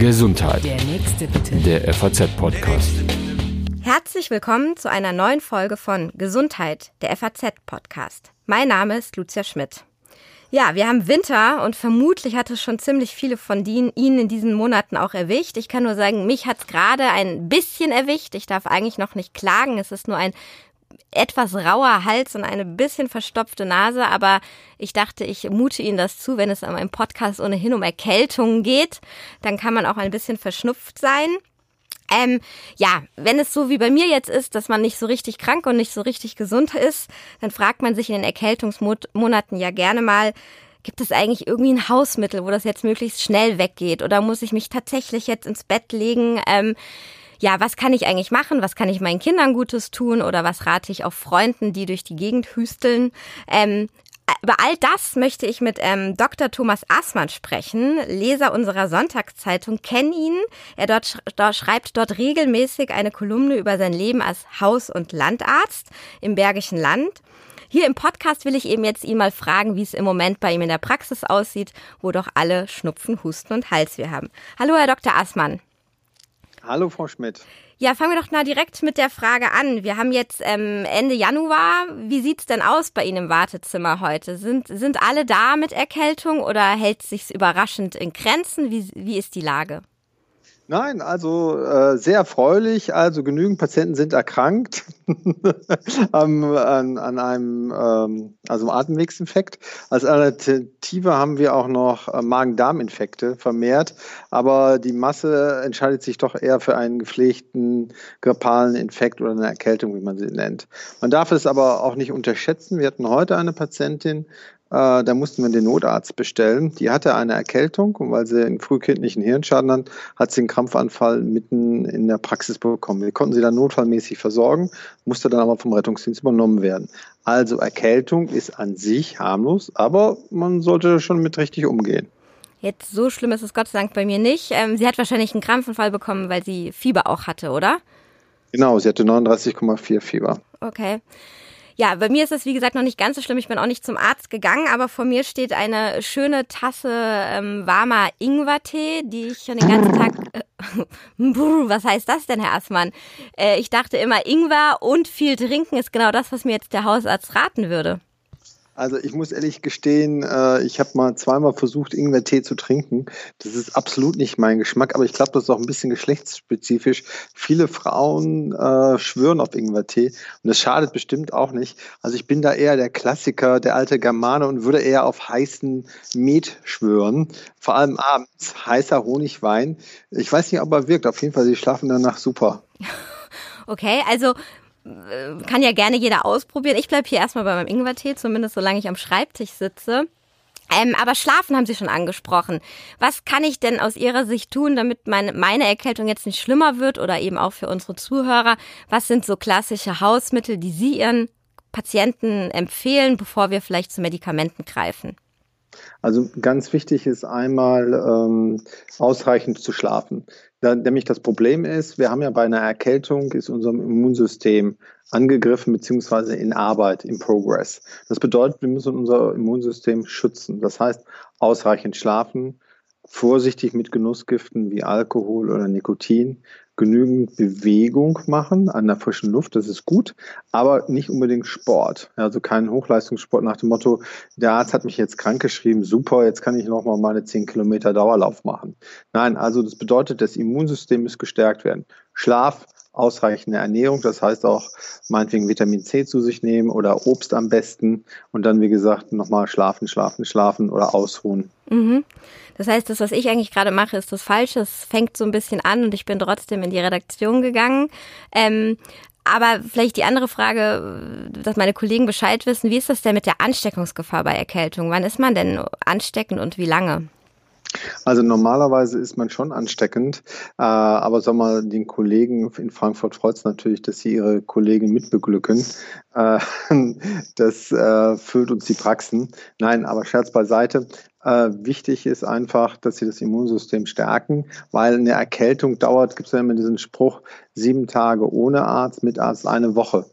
Gesundheit. Der nächste bitte. Der FAZ-Podcast. Herzlich willkommen zu einer neuen Folge von Gesundheit, der FAZ-Podcast. Mein Name ist Lucia Schmidt. Ja, wir haben Winter und vermutlich hat es schon ziemlich viele von Ihnen in diesen Monaten auch erwischt. Ich kann nur sagen, mich hat es gerade ein bisschen erwischt. Ich darf eigentlich noch nicht klagen. Es ist nur ein etwas rauer Hals und eine bisschen verstopfte Nase, aber ich dachte, ich mute Ihnen das zu, wenn es an meinem Podcast ohnehin um Erkältungen geht, dann kann man auch ein bisschen verschnupft sein. Ähm, ja, wenn es so wie bei mir jetzt ist, dass man nicht so richtig krank und nicht so richtig gesund ist, dann fragt man sich in den Erkältungsmonaten ja gerne mal, gibt es eigentlich irgendwie ein Hausmittel, wo das jetzt möglichst schnell weggeht? Oder muss ich mich tatsächlich jetzt ins Bett legen? Ähm, ja, was kann ich eigentlich machen? Was kann ich meinen Kindern Gutes tun? Oder was rate ich auch Freunden, die durch die Gegend hüsteln? Ähm, über all das möchte ich mit ähm, Dr. Thomas Aßmann sprechen, Leser unserer Sonntagszeitung, kennen ihn. Er dort, dort schreibt dort regelmäßig eine Kolumne über sein Leben als Haus- und Landarzt im Bergischen Land. Hier im Podcast will ich eben jetzt ihn mal fragen, wie es im Moment bei ihm in der Praxis aussieht, wo doch alle Schnupfen, Husten und Halsweh haben. Hallo, Herr Dr. Aßmann. Hallo, Frau Schmidt. Ja, fangen wir doch mal direkt mit der Frage an. Wir haben jetzt ähm, Ende Januar. Wie sieht's denn aus bei Ihnen im Wartezimmer heute? Sind, sind alle da mit Erkältung oder hält sich's überraschend in Grenzen? Wie, wie ist die Lage? Nein, also äh, sehr erfreulich. Also genügend Patienten sind erkrankt an, an, einem ähm, also Atemwegsinfekt. Als Alternative haben wir auch noch äh, Magen-Darm-Infekte vermehrt, aber die Masse entscheidet sich doch eher für einen gepflegten grippalen Infekt oder eine Erkältung, wie man sie nennt. Man darf es aber auch nicht unterschätzen. Wir hatten heute eine Patientin, äh, da mussten wir den Notarzt bestellen. Die hatte eine Erkältung und weil sie einen frühkindlichen Hirnschaden hat, hat sie einen Krampfanfall mitten in der Praxis bekommen. Wir konnten sie dann notfallmäßig versorgen, musste dann aber vom Rettungsdienst übernommen werden. Also Erkältung ist an sich harmlos, aber man sollte schon mit richtig umgehen. Jetzt so schlimm ist es Gott sei Dank bei mir nicht. Ähm, sie hat wahrscheinlich einen Krampfanfall bekommen, weil sie Fieber auch hatte, oder? Genau, sie hatte 39,4 Fieber. Okay. Ja, bei mir ist es wie gesagt noch nicht ganz so schlimm. Ich bin auch nicht zum Arzt gegangen, aber vor mir steht eine schöne Tasse ähm, warmer Ingwertee, die ich schon den ganzen Tag. Äh, was heißt das denn, Herr Assmann? Äh, ich dachte immer, Ingwer und viel trinken ist genau das, was mir jetzt der Hausarzt raten würde. Also ich muss ehrlich gestehen, äh, ich habe mal zweimal versucht, Ingwertee zu trinken. Das ist absolut nicht mein Geschmack, aber ich glaube, das ist auch ein bisschen geschlechtsspezifisch. Viele Frauen äh, schwören auf Ingwertee und das schadet bestimmt auch nicht. Also ich bin da eher der Klassiker, der alte Germane und würde eher auf heißen Met schwören. Vor allem abends, heißer Honigwein. Ich weiß nicht, ob er wirkt. Auf jeden Fall, sie schlafen danach super. Okay, also kann ja gerne jeder ausprobieren. Ich bleibe hier erstmal bei meinem Ingwertee, zumindest solange ich am Schreibtisch sitze. Ähm, aber Schlafen haben Sie schon angesprochen. Was kann ich denn aus Ihrer Sicht tun, damit meine, meine Erkältung jetzt nicht schlimmer wird oder eben auch für unsere Zuhörer? Was sind so klassische Hausmittel, die Sie Ihren Patienten empfehlen, bevor wir vielleicht zu Medikamenten greifen? Also ganz wichtig ist einmal ähm, ausreichend zu schlafen. Da, nämlich das Problem ist, wir haben ja bei einer Erkältung ist unser Immunsystem angegriffen beziehungsweise in Arbeit, in Progress. Das bedeutet, wir müssen unser Immunsystem schützen. Das heißt, ausreichend schlafen, vorsichtig mit Genussgiften wie Alkohol oder Nikotin, genügend Bewegung machen an der frischen Luft, das ist gut, aber nicht unbedingt Sport. Also kein Hochleistungssport nach dem Motto, der Arzt hat mich jetzt krank geschrieben, super, jetzt kann ich nochmal meine 10 Kilometer Dauerlauf machen. Nein, also das bedeutet, das Immunsystem muss gestärkt werden. Schlaf, ausreichende Ernährung, das heißt auch meinetwegen Vitamin C zu sich nehmen oder Obst am besten und dann, wie gesagt, nochmal schlafen, schlafen, schlafen oder ausruhen. Mhm. Das heißt, das, was ich eigentlich gerade mache, ist das Falsche. Es fängt so ein bisschen an und ich bin trotzdem in die Redaktion gegangen. Ähm, aber vielleicht die andere Frage, dass meine Kollegen Bescheid wissen, wie ist das denn mit der Ansteckungsgefahr bei Erkältung? Wann ist man denn ansteckend und wie lange? Also normalerweise ist man schon ansteckend, äh, aber sag mal, den Kollegen in Frankfurt freut es natürlich, dass sie ihre Kollegen mitbeglücken. Äh, das äh, füllt uns die Praxen. Nein, aber Scherz beiseite. Äh, wichtig ist einfach, dass sie das Immunsystem stärken, weil eine Erkältung dauert, gibt es ja immer diesen Spruch, sieben Tage ohne Arzt, mit Arzt eine Woche.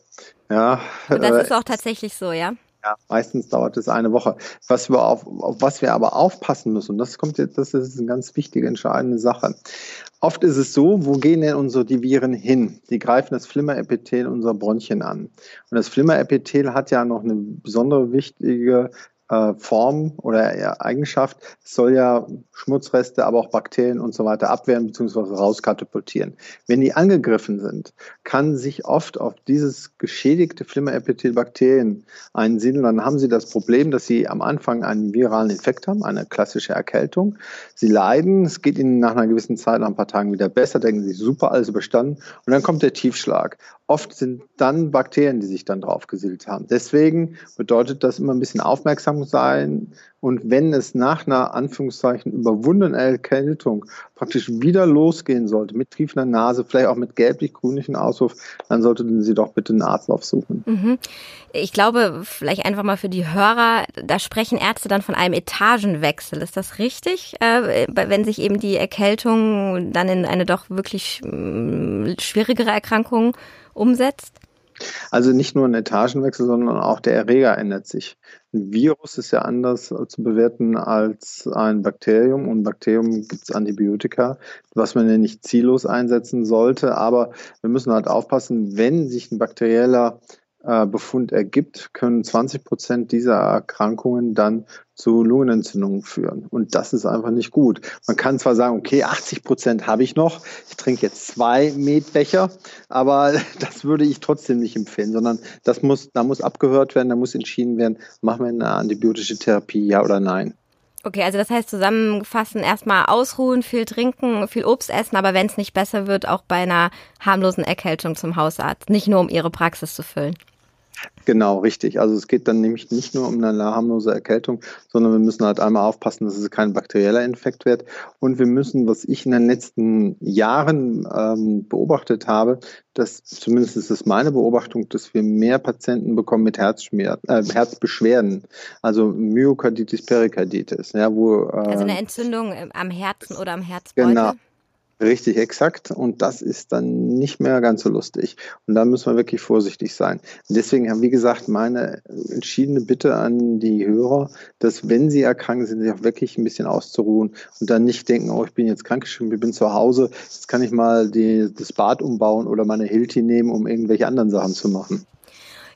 Ja, Und das äh, ist auch tatsächlich so, ja? Ja, meistens dauert es eine Woche. Was wir auf, auf was wir aber aufpassen müssen, das kommt jetzt, das ist eine ganz wichtige, entscheidende Sache. Oft ist es so, wo gehen denn unsere die Viren hin? Die greifen das Flimmerepithel unserer Bronchien an. Und das Flimmerepithel hat ja noch eine besondere wichtige äh, Form oder Eigenschaft. Soll ja Schmutzreste, aber auch Bakterien und so weiter abwehren bzw. rauskatapultieren. Wenn die angegriffen sind, kann sich oft auf dieses geschädigte Flimmerepithel Bakterien einsiedeln. Dann haben sie das Problem, dass sie am Anfang einen viralen Infekt haben, eine klassische Erkältung. Sie leiden, es geht ihnen nach einer gewissen Zeit, nach ein paar Tagen wieder besser, denken sie, super, alles überstanden. Und dann kommt der Tiefschlag. Oft sind dann Bakterien, die sich dann drauf gesiedelt haben. Deswegen bedeutet das immer ein bisschen aufmerksam sein. Und wenn es nach einer Anführungszeichen überwundenen Erkältung praktisch wieder losgehen sollte, mit triefender Nase, vielleicht auch mit gelblich-grünlichen Auswurf, dann sollten Sie doch bitte einen Arzt aufsuchen. Mhm. Ich glaube, vielleicht einfach mal für die Hörer, da sprechen Ärzte dann von einem Etagenwechsel. Ist das richtig? Äh, wenn sich eben die Erkältung dann in eine doch wirklich mm, schwierigere Erkrankung umsetzt? Also nicht nur ein Etagenwechsel, sondern auch der Erreger ändert sich. Ein Virus ist ja anders zu bewerten als ein Bakterium. Und Bakterium gibt es Antibiotika, was man ja nicht ziellos einsetzen sollte. Aber wir müssen halt aufpassen, wenn sich ein bakterieller äh, Befund ergibt, können 20 Prozent dieser Erkrankungen dann zu Lungenentzündungen führen. Und das ist einfach nicht gut. Man kann zwar sagen, okay, 80 Prozent habe ich noch, ich trinke jetzt zwei Metbecher, aber das würde ich trotzdem nicht empfehlen, sondern das muss, da muss abgehört werden, da muss entschieden werden, machen wir eine antibiotische Therapie, ja oder nein. Okay, also das heißt zusammenfassen, erstmal ausruhen, viel trinken, viel Obst essen, aber wenn es nicht besser wird, auch bei einer harmlosen Erkältung zum Hausarzt. Nicht nur um ihre Praxis zu füllen. Genau, richtig. Also es geht dann nämlich nicht nur um eine harmlose Erkältung, sondern wir müssen halt einmal aufpassen, dass es kein bakterieller Infekt wird. Und wir müssen, was ich in den letzten Jahren ähm, beobachtet habe, dass zumindest ist es meine Beobachtung, dass wir mehr Patienten bekommen mit Herzschmerz, äh, Herzbeschwerden, also Myokarditis, Perikarditis, ja, wo äh, also eine Entzündung am Herzen oder am Herzbeutel. Genau. Richtig, exakt. Und das ist dann nicht mehr ganz so lustig. Und da müssen wir wirklich vorsichtig sein. Und deswegen haben, wie gesagt, meine entschiedene Bitte an die Hörer, dass wenn sie erkrankt sind, sich auch wirklich ein bisschen auszuruhen und dann nicht denken, oh, ich bin jetzt krankgeschrieben, ich bin zu Hause, jetzt kann ich mal die, das Bad umbauen oder meine Hilti nehmen, um irgendwelche anderen Sachen zu machen.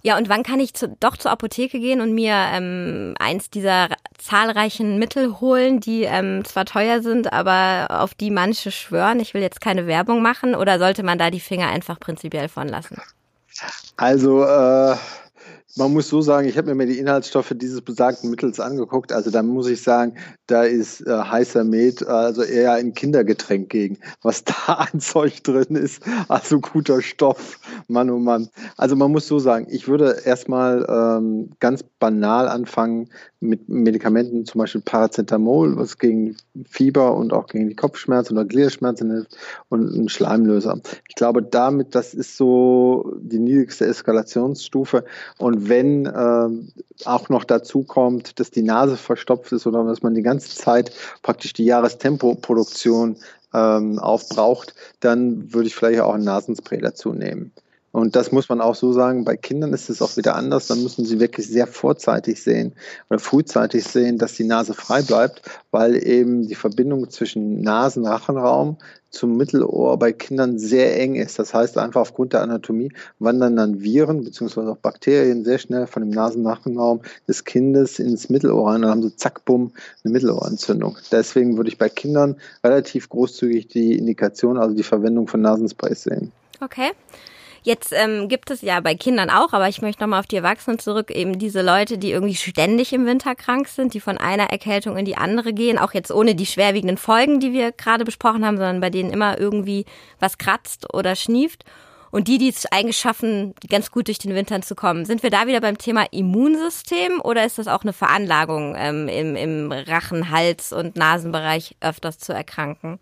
Ja, und wann kann ich zu, doch zur Apotheke gehen und mir ähm, eins dieser zahlreichen Mittel holen, die ähm, zwar teuer sind, aber auf die manche schwören? Ich will jetzt keine Werbung machen oder sollte man da die Finger einfach prinzipiell von lassen? Also äh, man muss so sagen, ich habe mir die Inhaltsstoffe dieses besagten Mittels angeguckt. Also da muss ich sagen, da ist äh, heißer Met, also eher ein Kindergetränk gegen, was da an Zeug drin ist. Also guter Stoff, Mann oh Mann. Also man muss so sagen, ich würde erstmal ähm, ganz banal anfangen mit Medikamenten, zum Beispiel Paracetamol, was gegen Fieber und auch gegen die Kopfschmerzen oder Gliederschmerzen hilft und ein Schleimlöser. Ich glaube, damit, das ist so die niedrigste Eskalationsstufe. Und wenn äh, auch noch dazu kommt, dass die Nase verstopft ist oder dass man die ganze Zeit praktisch die Jahrestempoproduktion ähm, aufbraucht, dann würde ich vielleicht auch ein Nasenspray dazu nehmen. Und das muss man auch so sagen, bei Kindern ist es auch wieder anders. Dann müssen sie wirklich sehr vorzeitig sehen oder frühzeitig sehen, dass die Nase frei bleibt, weil eben die Verbindung zwischen Nasen-Rachenraum zum Mittelohr bei Kindern sehr eng ist. Das heißt einfach aufgrund der Anatomie wandern dann Viren bzw. auch Bakterien sehr schnell von dem Nasen-Rachenraum des Kindes ins Mittelohr rein. Dann haben sie zack, bumm, eine Mittelohrentzündung. Deswegen würde ich bei Kindern relativ großzügig die Indikation, also die Verwendung von Nasensprays sehen. Okay. Jetzt ähm, gibt es ja bei Kindern auch, aber ich möchte nochmal auf die Erwachsenen zurück, eben diese Leute, die irgendwie ständig im Winter krank sind, die von einer Erkältung in die andere gehen, auch jetzt ohne die schwerwiegenden Folgen, die wir gerade besprochen haben, sondern bei denen immer irgendwie was kratzt oder schnieft. Und die, die es eigentlich schaffen, ganz gut durch den Winter zu kommen. Sind wir da wieder beim Thema Immunsystem oder ist das auch eine Veranlagung, ähm, im, im Rachen, Hals- und Nasenbereich öfters zu erkranken?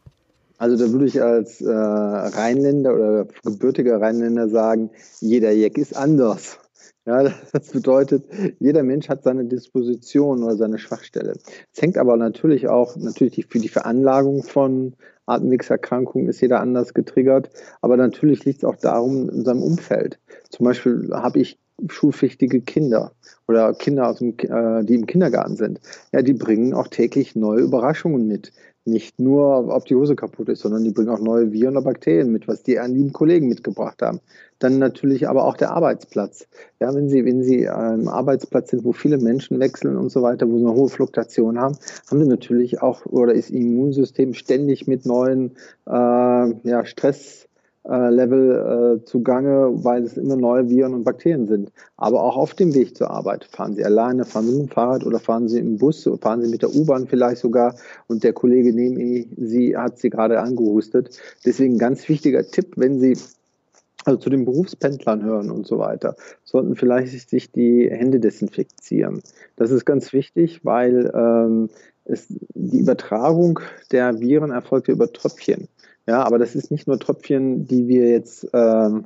Also da würde ich als äh, Rheinländer oder gebürtiger Rheinländer sagen, jeder Jack ist anders. Ja, das bedeutet, jeder Mensch hat seine Disposition oder seine Schwachstelle. Es hängt aber natürlich auch, natürlich für die Veranlagung von Atemwegserkrankungen ist jeder anders getriggert, aber natürlich liegt es auch darum in seinem Umfeld. Zum Beispiel habe ich schulpflichtige Kinder oder Kinder, aus dem, äh, die im Kindergarten sind. Ja, die bringen auch täglich neue Überraschungen mit nicht nur, ob die Hose kaputt ist, sondern die bringen auch neue Viren oder Bakterien mit, was die an lieben Kollegen mitgebracht haben. Dann natürlich aber auch der Arbeitsplatz. Ja, wenn Sie, wenn Sie am Arbeitsplatz sind, wo viele Menschen wechseln und so weiter, wo Sie eine hohe Fluktuation haben, haben Sie natürlich auch, oder ist Ihr Immunsystem ständig mit neuen äh, ja, Stress äh, Level äh, zugange, weil es immer neue Viren und Bakterien sind. Aber auch auf dem Weg zur Arbeit. Fahren Sie alleine, fahren Sie mit dem Fahrrad oder fahren Sie im Bus, fahren Sie mit der U-Bahn vielleicht sogar und der Kollege neben Sie hat Sie gerade angehustet. Deswegen ganz wichtiger Tipp, wenn Sie also zu den Berufspendlern hören und so weiter, sollten vielleicht sich die Hände desinfizieren. Das ist ganz wichtig, weil ähm, es, die Übertragung der Viren erfolgt über Tröpfchen. Ja, aber das ist nicht nur Tröpfchen, die wir jetzt ähm,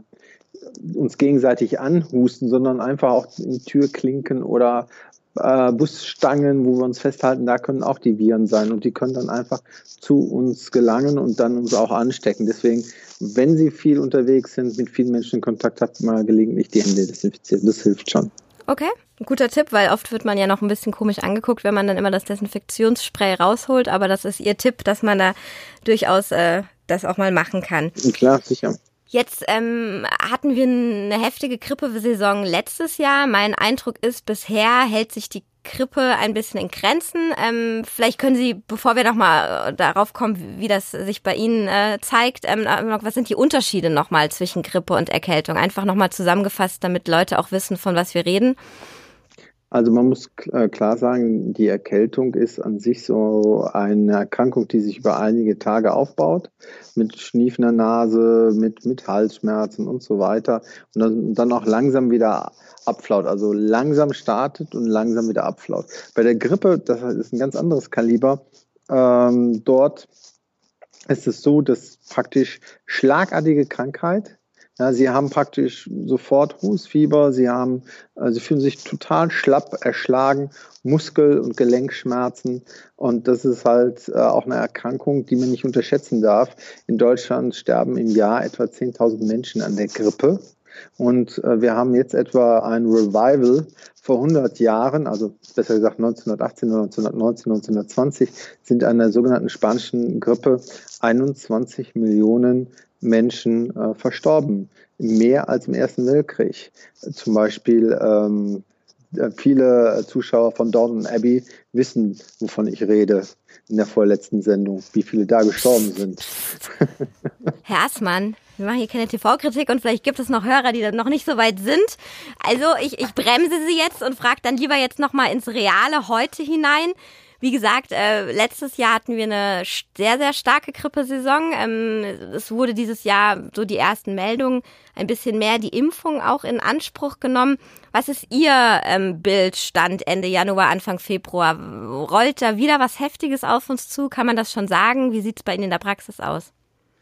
uns gegenseitig anhusten, sondern einfach auch in Türklinken oder äh, Busstangen, wo wir uns festhalten, da können auch die Viren sein und die können dann einfach zu uns gelangen und dann uns auch anstecken. Deswegen, wenn Sie viel unterwegs sind, mit vielen Menschen in Kontakt haben, mal gelegentlich die Hände desinfizieren. Das hilft schon. Okay, guter Tipp, weil oft wird man ja noch ein bisschen komisch angeguckt, wenn man dann immer das Desinfektionsspray rausholt. Aber das ist Ihr Tipp, dass man da durchaus äh, das auch mal machen kann. Klar, sicher. Jetzt ähm, hatten wir eine heftige Grippesaison letztes Jahr. Mein Eindruck ist, bisher hält sich die Grippe ein bisschen in Grenzen. Ähm, vielleicht können Sie, bevor wir nochmal darauf kommen, wie das sich bei Ihnen äh, zeigt, ähm, was sind die Unterschiede nochmal zwischen Grippe und Erkältung? Einfach nochmal zusammengefasst, damit Leute auch wissen, von was wir reden. Also man muss äh, klar sagen, die Erkältung ist an sich so eine Erkrankung, die sich über einige Tage aufbaut, mit schniefender Nase, mit, mit Halsschmerzen und so weiter. Und dann, dann auch langsam wieder abflaut, also langsam startet und langsam wieder abflaut. Bei der Grippe, das ist ein ganz anderes Kaliber, ähm, dort ist es so, dass praktisch schlagartige Krankheit ja, sie haben praktisch sofort Hustfieber, sie haben, äh, sie fühlen sich total schlapp, erschlagen, Muskel- und Gelenkschmerzen. Und das ist halt äh, auch eine Erkrankung, die man nicht unterschätzen darf. In Deutschland sterben im Jahr etwa 10.000 Menschen an der Grippe. Und äh, wir haben jetzt etwa ein Revival vor 100 Jahren, also besser gesagt 1918, 1919, 1920, sind an der sogenannten spanischen Grippe 21 Millionen Menschen äh, verstorben. Mehr als im Ersten Weltkrieg. Zum Beispiel ähm, äh, viele Zuschauer von Downton Abbey wissen, wovon ich rede in der vorletzten Sendung, wie viele da gestorben sind. Herr Assmann, wir machen hier keine TV-Kritik und vielleicht gibt es noch Hörer, die dann noch nicht so weit sind. Also ich, ich bremse Sie jetzt und frage dann lieber jetzt nochmal ins reale Heute hinein. Wie gesagt, äh, letztes Jahr hatten wir eine sehr, sehr starke Grippesaison. Ähm, es wurde dieses Jahr so die ersten Meldungen ein bisschen mehr die Impfung auch in Anspruch genommen. Was ist Ihr ähm, Bildstand Ende Januar, Anfang Februar? Rollt da wieder was Heftiges auf uns zu? Kann man das schon sagen? Wie sieht es bei Ihnen in der Praxis aus?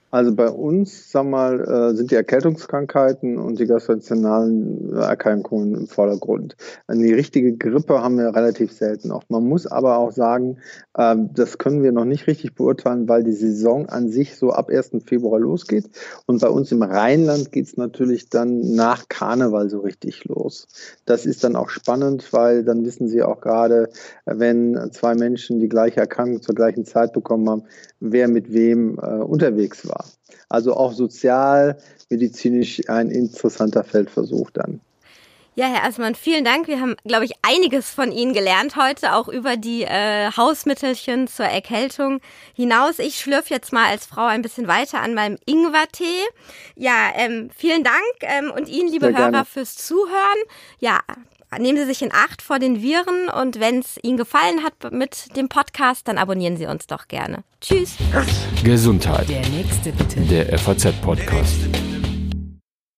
Also bei uns, sag mal, äh, sind die Erkältungskrankheiten und die gastrointestinalen Erkrankungen im Vordergrund. Die richtige Grippe haben wir relativ selten auch. Man muss aber auch sagen, ähm, das können wir noch nicht richtig beurteilen, weil die Saison an sich so ab 1. Februar losgeht. Und bei uns im Rheinland geht es natürlich dann nach Karneval so richtig los. Das ist dann auch spannend, weil dann wissen Sie auch gerade, wenn zwei Menschen die gleiche Erkrankung zur gleichen Zeit bekommen haben, wer mit wem äh, unterwegs war. Also auch sozialmedizinisch ein interessanter Feldversuch dann. Ja, Herr Assmann, vielen Dank. Wir haben, glaube ich, einiges von Ihnen gelernt heute, auch über die äh, Hausmittelchen zur Erkältung hinaus. Ich schlürfe jetzt mal als Frau ein bisschen weiter an meinem Ingwertee. Ja, ähm, vielen Dank ähm, und Ihnen, liebe Hörer, fürs Zuhören. Ja, nehmen Sie sich in Acht vor den Viren und wenn es Ihnen gefallen hat mit dem Podcast, dann abonnieren Sie uns doch gerne. Tschüss. Gesundheit. Der nächste bitte. Der FAZ-Podcast.